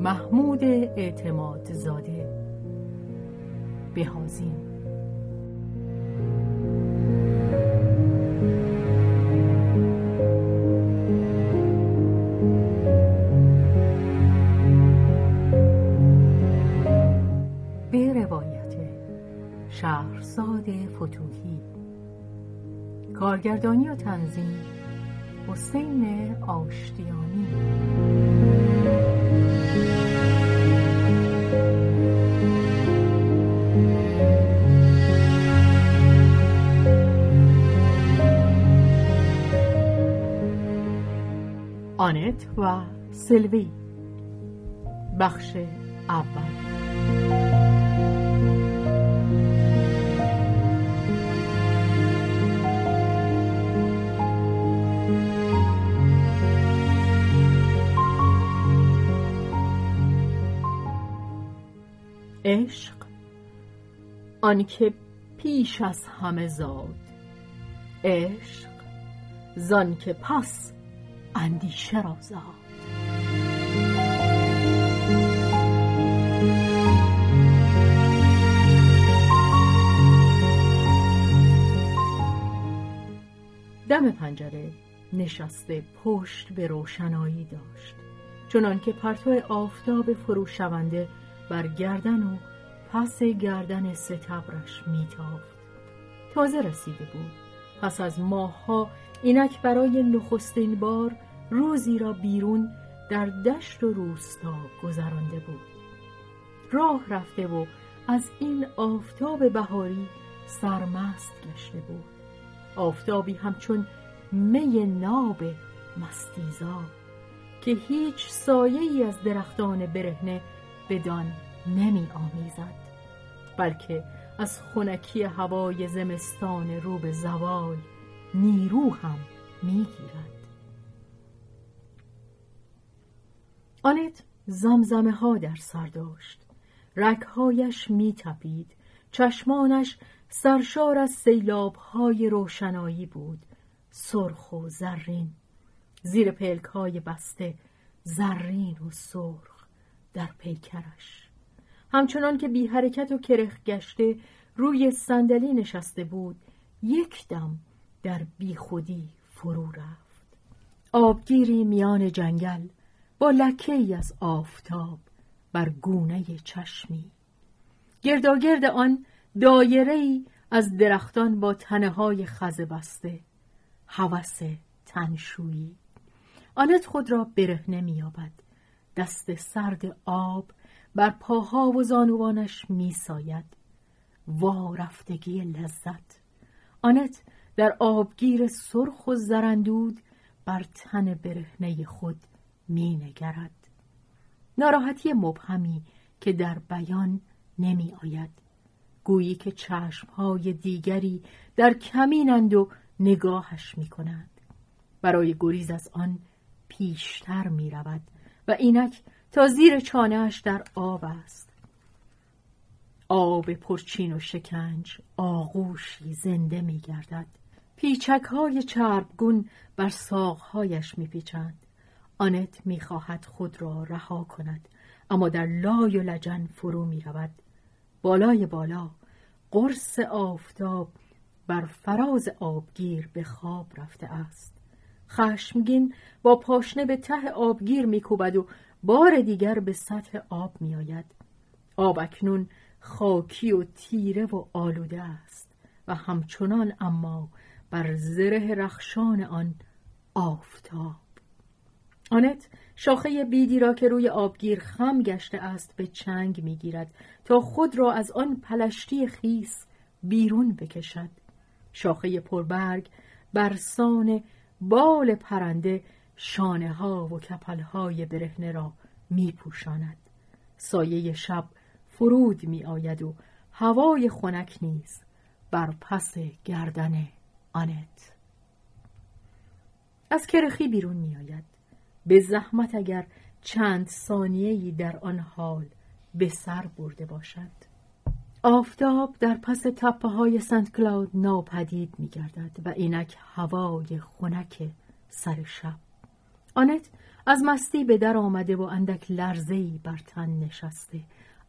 محمود اعتماد زاده. بهازین شهرزاد فتوهی کارگردانی و تنظیم حسین آشتیانی. آنت و سلوی بخش اول عشق آنکه پیش از همه زاد عشق زان که پس اندیشه را زاد دم پنجره نشسته پشت به روشنایی داشت. چنان که پرتو آفتاب فروشونده بر گردن و پس گردن ستبرش میتافت. تازه رسیده بود. پس از ماهها اینک برای نخستین بار روزی را بیرون در دشت و روستا گذرانده بود. راه رفته و از این آفتاب بهاری سرمست گشته بود. آفتابی همچون می ناب مستیزا که هیچ سایه ای از درختان برهنه بدان نمی آمیزد بلکه از خونکی هوای زمستان رو به زوال نیرو هم می‌گیرد. آنت زمزمه ها در سر داشت. رکهایش می تپید چشمانش سرشار از سیلاب های روشنایی بود. سرخ و زرین. زیر پلک های بسته زرین و سرخ در پیکرش. همچنان که بی حرکت و کرخ گشته روی صندلی نشسته بود یک دم در بی خودی فرو رفت. آبگیری میان جنگل با لکه ای از آفتاب بر گونه چشمی. گرداگرد آن دایره ای از درختان با تنه های خزه بسته هوس تنشویی. آنت خود را برهنه مییابد. دست سرد آب بر پاها و زانوانش میساید. وا رفتگی لذت. آنت در آبگیر سرخ و زرندود بر تن برهنه خود می نگرد. ناراحتی مبهمی که در بیان نمی آید گویی که چشمهای دیگری در کمینند و نگاهش می کنند. برای گریز از آن پیشتر می رود و اینک تا زیر چانهش در آب است آب پرچین و شکنج آغوشی زنده می گردد پیچک های چربگون بر ساقهایش می پیچند آنت می خواهد خود را رها کند اما در لای و لجن فرو می رود بالای بالا قرص آفتاب بر فراز آبگیر به خواب رفته است. خشمگین با پاشنه به ته آبگیر میکوبد و بار دیگر به سطح آب میآید. آب اکنون خاکی و تیره و آلوده است و همچنان اما بر زره رخشان آن آفتاب آنت شاخه بیدی را که روی آبگیر خم گشته است به چنگ می‌گیرد تا خود را از آن پلشتی خیس بیرون بکشد شاخه پربرگ برسان بال پرنده شانه ها و کپل های برهنه را می پوشاند. سایه شب فرود می آید و هوای خنک نیز بر پس گردن آنت. از کرخی بیرون می آید. به زحمت اگر چند ثانیه‌ای در آن حال به سر برده باشد. آفتاب در پس تپه های سنت کلاود ناپدید می گردد و اینک هوای خنک سر شب. آنت از مستی به در آمده و اندک لرزهی بر تن نشسته.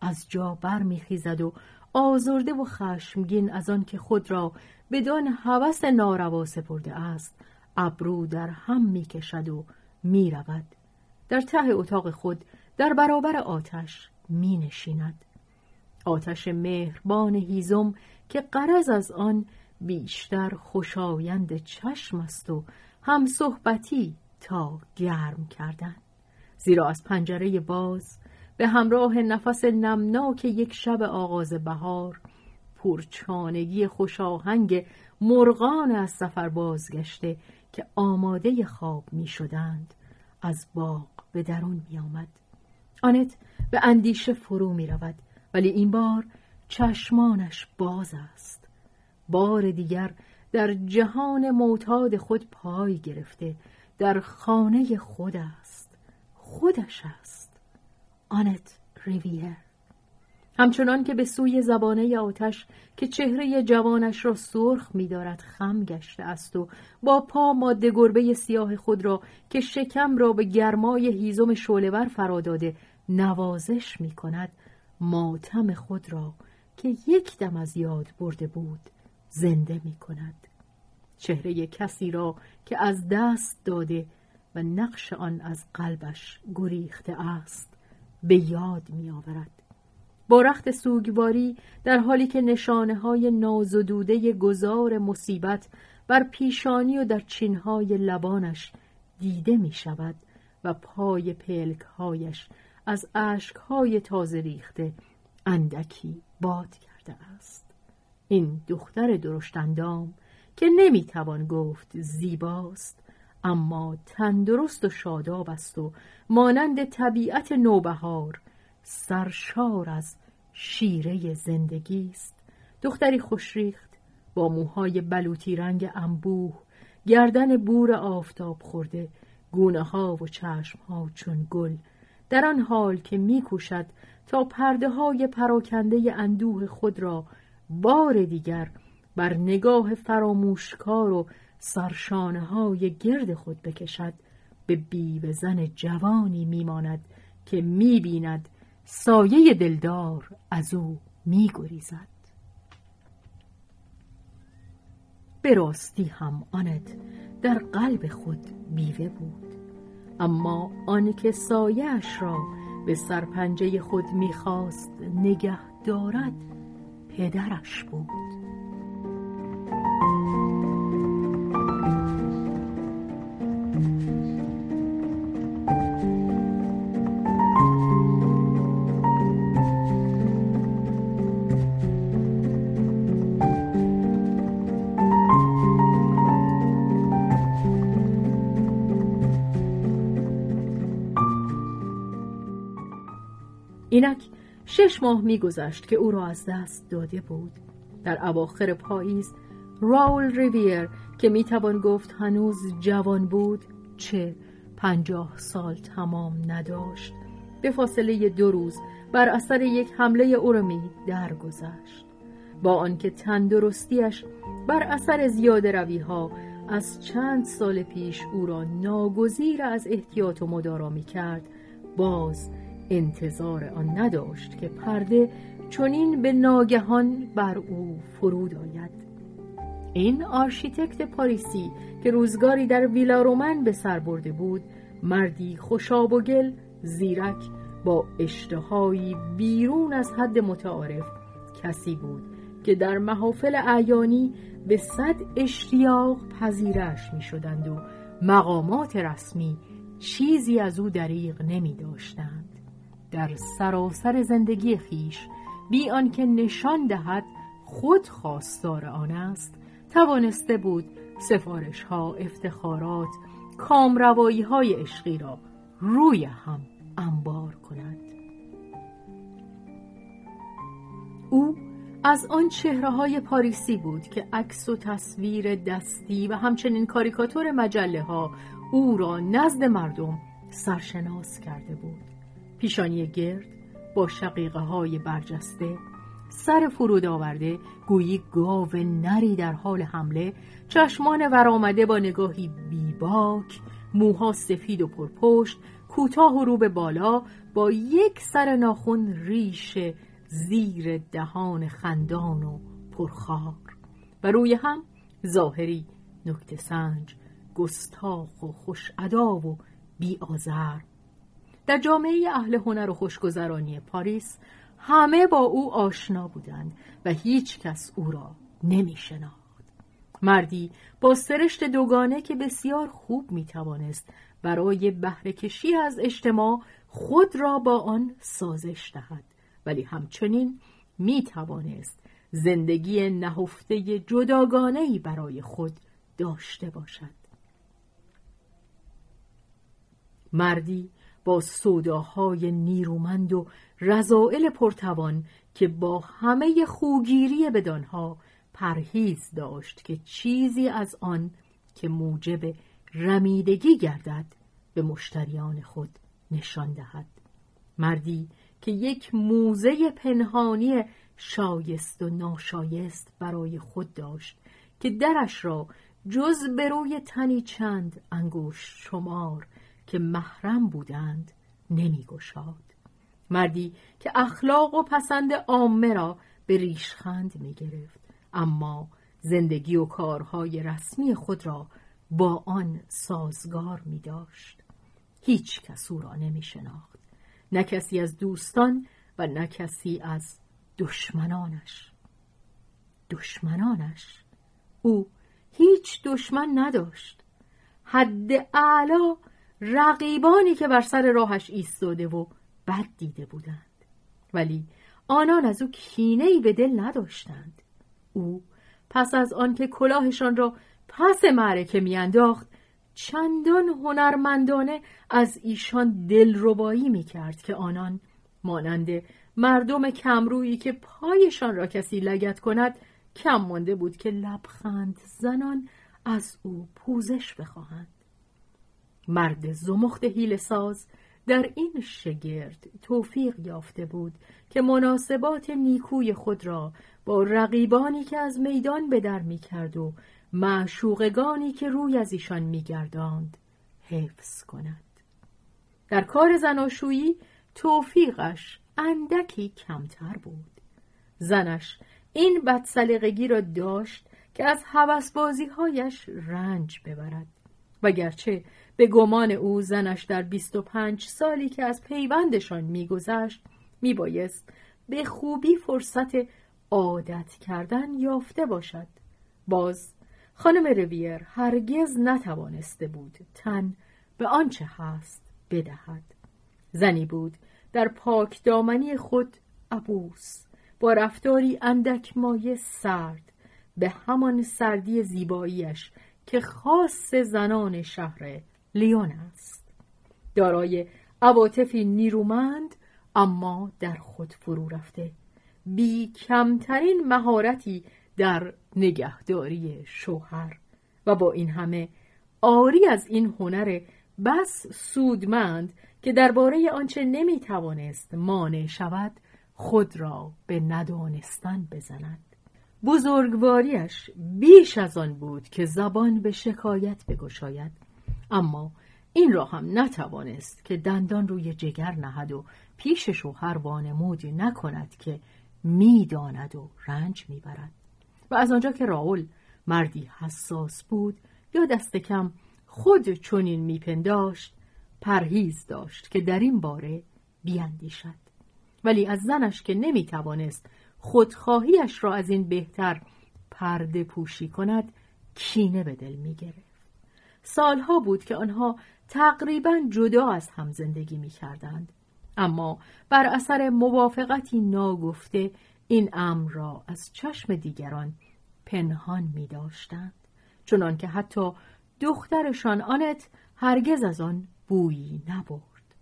از جا بر میخیزد و آزرده و خشمگین از آن که خود را بدان هوس ناروا سپرده است ابرو در هم می‌کشد و می‌رود در ته اتاق خود در برابر آتش می نشیند. آتش مهربان هیزم که قرض از آن بیشتر خوشایند چشم است و هم صحبتی تا گرم کردن زیرا از پنجره باز به همراه نفس نمناک یک شب آغاز بهار پرچانگی خوشاهنگ مرغان از سفر بازگشته که آماده خواب می شدند از باغ به درون می آمد. آنت به اندیشه فرو می رود ولی این بار چشمانش باز است. بار دیگر در جهان معتاد خود پای گرفته در خانه خود است. خودش است. آنت ریویر. همچنان که به سوی زبانه آتش که چهره جوانش را سرخ می‌دارد خم گشته است و با پا ماده گربه سیاه خود را که شکم را به گرمای هیزم شعلهور فرا داده نوازش می کند ماتم خود را که یک دم از یاد برده بود زنده می کند چهره کسی را که از دست داده و نقش آن از قلبش گریخته است. به یاد می آورد با رخت سوگواری در حالی که نشانه های نازدوده گذار مصیبت بر پیشانی و در چینهای لبانش دیده می شود و پای پلکهایش از اشکهای تازه ریخته اندکی باد کرده است. این دختر درشتندام که نمی‌توان گفت زیباست اما تندرست و شاداب است و مانند طبیعت نوبهار سرشار از شیره زندگی است. دختری خوشریخت با موهای بلوطی رنگ انبوه گردن بور آفتاب خورده گونه ها و چشم ها چون گل. در آن حال که میکوشد تا پرده های پراکنده اندوه خود را بار دیگر بر نگاه فراموشکار و سرشانه های گرد خود بکشد به بیوه زن جوانی میماند که می‌بیند سایه دلدار از او میگریزد. به راستی هم آنت در قلب خود بیوه بود اما آنکه سایهاش را به سرپنجه خود می‌خواست نگه دارد پدرش بود. اینک شش ماه میگذشت که او را از دست داده بود. در اواخر پاییز راول ریویر که می‌توان گفت هنوز جوان بود چه پنجاه سال تمام نداشت. به فاصله دو روز بر اثر یک حمله اورمی درگذشت. با آنکه تندرستیش بر اثر زیاده روی ها از چند سال پیش او را ناگزیر از احتیاط و مدارا می کرد باز انتظار آن نداشت که پرده چنین به ناگهان بر او فرود آید. این آرشیتکت پاریسی که روزگاری در ویلا رومن به سر برده بود مردی خوش آب و گل زیرک با اشتهایی بیرون از حد متعارف کسی بود که در محافل اعیانی به صد اشتیاق پذیره‌اش می شدند و مقامات رسمی چیزی از او دریغ نمی داشتند در سراسر زندگی خیش بی آنکه نشان دهد خود خواستار آن است. توانسته بود سفارش ها افتخارات کامروایی های عشقی را روی هم انبار کند او از آن چهره های پاریسی بود که عکس و تصویر دستی و همچنین کاریکاتور مجله ها او را نزد مردم سرشناس کرده بود. پیشانی گرد با شقیقه های برجسته سر فرود آورده گویی گاو نری در حال حمله چشمان ورآمده با نگاهی بیباک موها سفید و پرپشت کوتاه و رو به بالا با یک سر ناخون ریش زیر دهان خندان و پرخار. و روی هم ظاهری نکته سنج گستاخ و خوش و بی آزر در جامعه اهل هنر و خوشگذرانی پاریس همه با او آشنا بودند و هیچ کس او را نمی شناخت. مردی با سرشت دوگانه که بسیار خوب می توانست برای بهرهکشی از اجتماع خود را با آن سازش دهد ولی همچنین می توانست زندگی نهفته جداگانهی برای خود داشته باشد مردی با سوداهای نیرومند و رضائل پرتوان که با همه خوگیری بدانها پرهیز داشت که چیزی از آن که موجب رمیدگی گردد به مشتریان خود نشان دهد. مردی که یک موزه پنهانی شایست و ناشایست برای خود داشت که درش را جز به روی تنی چند انگوش شمار که محرم بودند نمی گشاد. مردی که اخلاق و پسند عامه را به ریشخند می گرفت اما زندگی و کارهای رسمی خود را با آن سازگار می داشت هیچ کس او را نمی شناخت نه کسی از دوستان و نه کسی از دشمنانش. دشمنانش. او هیچ دشمن نداشت. حد اعلا رقیبانی که بر سر راهش ایستاده و بد دیده بودند. ولی آنان از او کینهای به دل نداشتند. او پس از آنکه کلاهشان را پس معرکه میانداخت چندان هنرمندانه از ایشان دلربایی می‌کرد که آنان مانند مردم کمرویی که پایشان را کسی لگت کند کم مانده بود که لبخند زنان از او پوزش بخواهند. مرد زمخت هیل ساز در این شگرد توفیق یافته بود که مناسبات نیکوی خود را با رقیبانی که از میدان به در می کرد و معشوقگانی که روی از ایشان میگرداند حفظ کند. در کار زناشویی توفیقش اندکی کمتر بود. زنش این بدسلیقگی را داشت که از هوسبازیهایش رنج ببرد. وگرچه به گمان او زنش در بیست و پنج سالی که از پیوندشان میگذشت میبایست به خوبی فرصت عادت کردن یافته باشد. باز خانم رویر هرگز نتوانسته بود تن به آنچه هست بدهد. زنی بود در پاک دامنی خود عبوس با رفتاری اندک مایه سرد به همان سردی زیباییش که خاص زنان شهر لیون است. دارای عواطفی نیرومند اما در خود فرو رفته. بی کمترین مهارتی در نگهداری شوهر. و با این همه آری از این هنر بس سودمند که درباره آنچه نمی‌توانست مانع شود خود را به ندانستن بزند. بزرگواریش بیش از آن بود که زبان به شکایت بگشاید. اما این را هم نتوانست که دندان روی جگر نهد و پیش شوهر وانمودی نکند که می‌داند و رنج می‌برد. و از آنجا که راول مردی حساس بود یا دست کم خود چنین میپنداشت پرهیز داشت که در این باره بیاندیشد ولی از زنش که نمی‌توانست خودخواهیش را از این بهتر پرده پوشی کند کینه به دل می‌گرفت. سالها بود که آنها تقریبا جدا از هم زندگی می کردند. اما بر اثر موافقتی ناگفته این امر را از چشم دیگران پنهان می داشتند. چنان که حتی دخترشان آنت هرگز از آن بویی نبرد.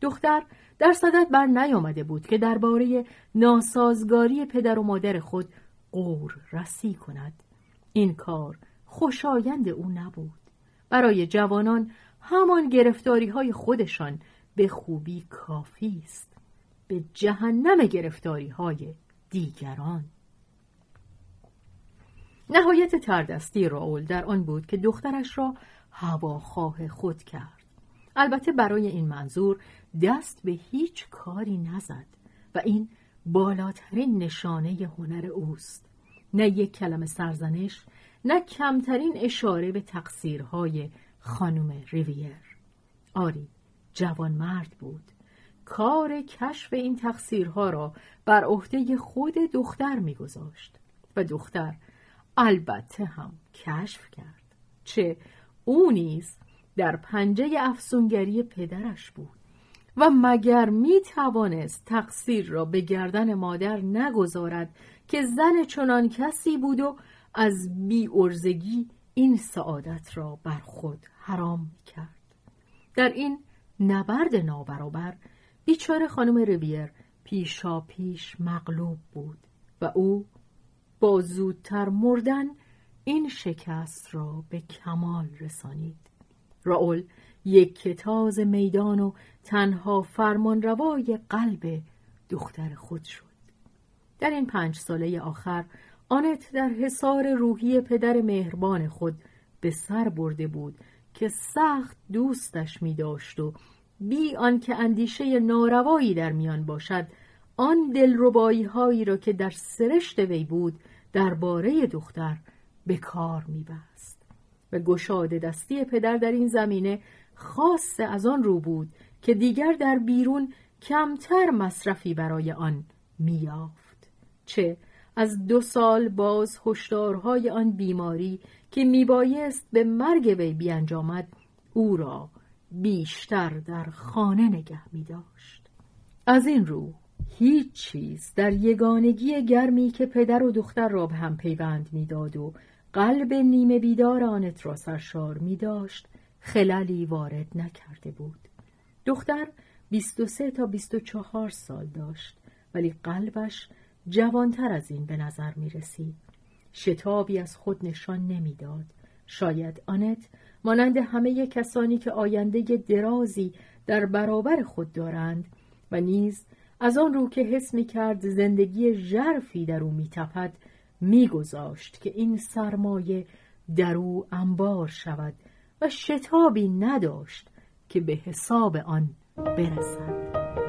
دختر در صدت بر نیامده بود که درباره ناسازگاری پدر و مادر خود قور رسی کند. این کار خوشایند او نبود. برای جوانان همان گرفتاری های خودشان به خوبی کافی است. به جهنم گرفتاری های دیگران. نهایت تردستی راول در آن بود که دخترش را هواخواه خود کرد. البته برای این منظور دست به هیچ کاری نزد و این بالاترین نشانه هنر اوست. نه یک کلمه سرزنش نه کمترین اشاره به تقصیرهای خانم ریویر. آری جوان مرد بود. کار کشف این تقصیرها را بر عهده خود دختر میگذاشت و دختر البته هم کشف کرد چه او نیز در پنجه افسونگری پدرش بود و مگر می توانست تقصیر را به گردن مادر نگذارد که زن چنان کسی بود و از بی ارزگی این سعادت را بر خود حرام می کرد. در این نبرد نابرابر بیچاره خانم رویر پیشا پیش مغلوب بود و او با زودتر مردن این شکست را به کمال رسانید. راول یک کتاز میدان و تنها فرمانروای قلب دختر خود شد. در این پنج ساله آخر آنت در حصار روحی پدر مهربان خود به سر برده بود که سخت دوستش می داشت و بی آنکه اندیشه ناروایی در میان باشد آن دلربایی هایی را که در سرشت وی بود درباره دختر به کار میبست و گشاده دستی پدر در این زمینه خاص از آن رو بود که دیگر در بیرون کمتر مصرفی برای آن میافت چه از دو سال باز هشدارهای آن بیماری که میبایست به مرگ وی بیانجامد او را بیشتر در خانه نگه می داشت. از این رو هیچ چیز در یگانگی گرمی که پدر و دختر را به هم پیوند می‌داد و قلب نیمه بیدار آنت را سرشار می داشت خلالی وارد نکرده بود. دختر 23 تا 24 سال داشت ولی قلبش جوانتر از این به نظر می رسید. شتابی از خود نشان نمی‌داد. شاید آنت مانند همه کسانی که آینده درازی در برابر خود دارند و نیز از آن رو که حس می کرد زندگی ژرفی در او می تپد می گذاشت که این سرمایه در او انبار شود و شتابی نداشت که به حساب آن برسد.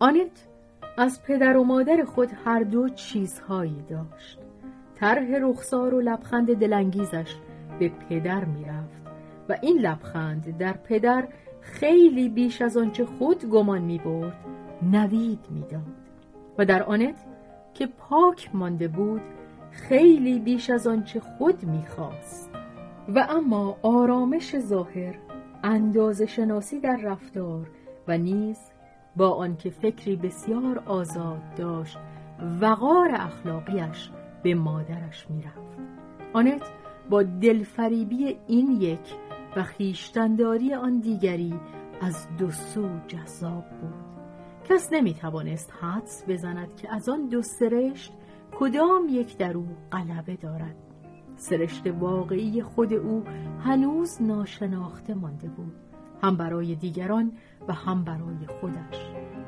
آنت از پدر و مادر خود هر دو چیزهایی داشت. طرح رخسار و لبخند دلانگیزش به پدر می‌رفت و این لبخند در پدر خیلی بیش از آنچه خود گمان می برد نوید می‌داد و در آنت که پاک مانده بود خیلی بیش از آنچه خود می‌خواست. و اما آرامش ظاهر اندازه شناسی در رفتار و نیز با آنکه فکری بسیار آزاد داشت وقار اخلاقیش به مادرش می‌رفت. آنت با دلفریبی این یک و خیشتنداری آن دیگری از دو سو جذاب بود. کس نمی‌توانست حدس بزند که از آن دو سرشت کدام یک در او غلبه دارد. سرشت واقعی خود او هنوز ناشناخته مانده بود. هم برای دیگران و هم برای خودش.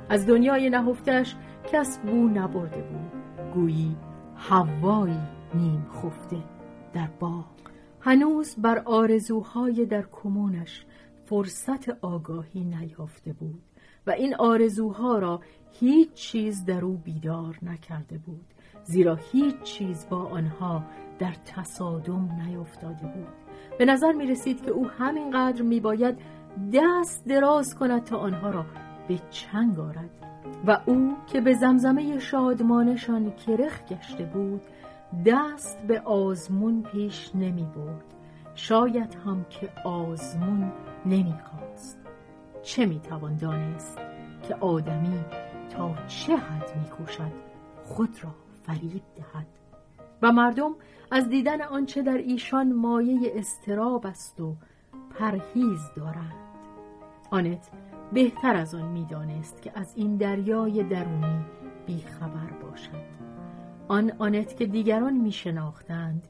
از دنیای نهفتش کس بو نبرده بود. گویی هوایی نیم خفته در باغ. هنوز بر آرزوهای در کمونش فرصت آگاهی نیافته بود و این آرزوها را هیچ چیز در او بیدار نکرده بود زیرا هیچ چیز با آنها در تصادم نیفتاده بود. به نظر می رسید که او همینقدر می باید دست دراز کند تا آنها را به چنگ آرد. و او که به زمزمه شادمانشان کرخ گشته بود دست به آزمون پیش نمی برد. شاید هم که آزمون نمی خواست. چه می توان دانست که آدمی تا چه حد می کوشد خود را فریب دهد؟ و مردم از دیدن آنچه در ایشان مایه استراب است و پرهیز دارند آنت بهتر از آن می‌دانست که از این دریای درونی بیخبر باشد. آن آنت که دیگران می شناختند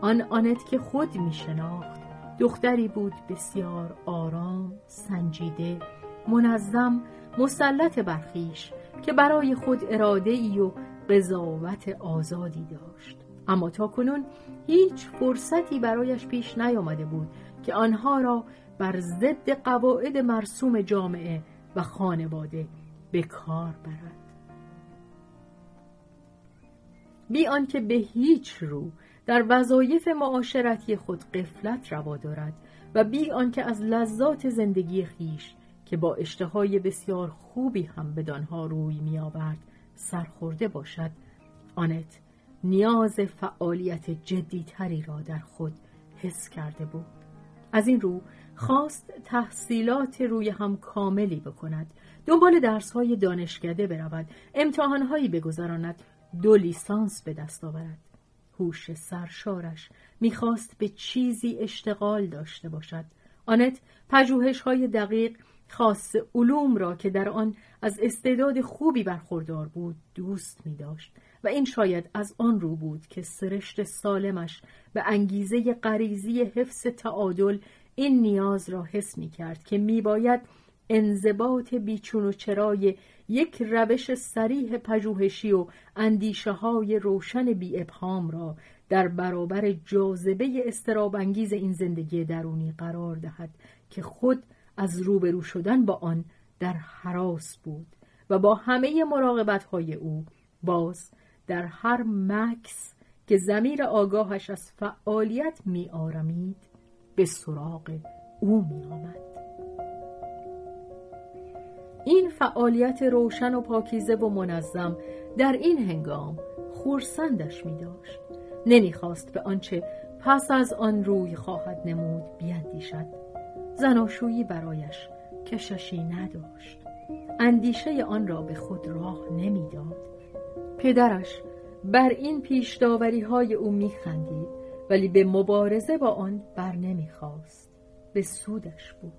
آن آنت که خود می شناخت دختری بود بسیار آرام سنجیده منظم مسلط برخیش که برای خود اراده ای و قضاوت آزادی داشت. اما تا کنون هیچ فرصتی برایش پیش نیامده بود که آنها را بر ضد قواعد مرسوم جامعه و خانواده به کار برد. بی آنکه به هیچ رو در وظایف معاشرتی خود قفلت روا دارد و بی آنکه از لذات زندگی خیش که با اشتهای بسیار خوبی هم بدانها روی میآورد سرخورده باشد آنت نیاز فعالیت جدیتری را در خود حس کرده بود. از این رو خواست تحصیلات روی هم کاملی بکند. دنبال درسهای دانشکده برود. امتحانهایی بگذراند. دو لیسانس به دست آورد. هوش سرشارش می‌خواست به چیزی اشتغال داشته باشد. آنت پژوهش های دقیق خاص علوم را که در آن از استعداد خوبی برخوردار بود دوست می داشت و این شاید از آن رو بود که سرشت سالمش به انگیزه غریزی حفظ تعادل این نیاز را حس می کرد که می باید انضباط بیچون و چرای یک روش سریح پژوهشی و اندیشه های روشن بی ابهام را در برابر جاذبه استرابانگیز این زندگی درونی قرار دهد که خود از روبرو شدن با آن در حراس بود و با همه مراقبت های او باز در هر مکس که زمیر آگاهش از فعالیت می آرمید به سراغ او می آمد. این فعالیت روشن و پاکیزه و منظم در این هنگام خورسندش می داشت نمی‌خواست به آنچه پس از آن روی خواهد نمود بیندیشد زناشویی برایش کششی نداشت. اندیشه آن را به خود راه نمی‌داد. پدرش بر این پیشداوری های او میخندید ولی به مبارزه با آن بر نمی‌خواست. به سودش بود.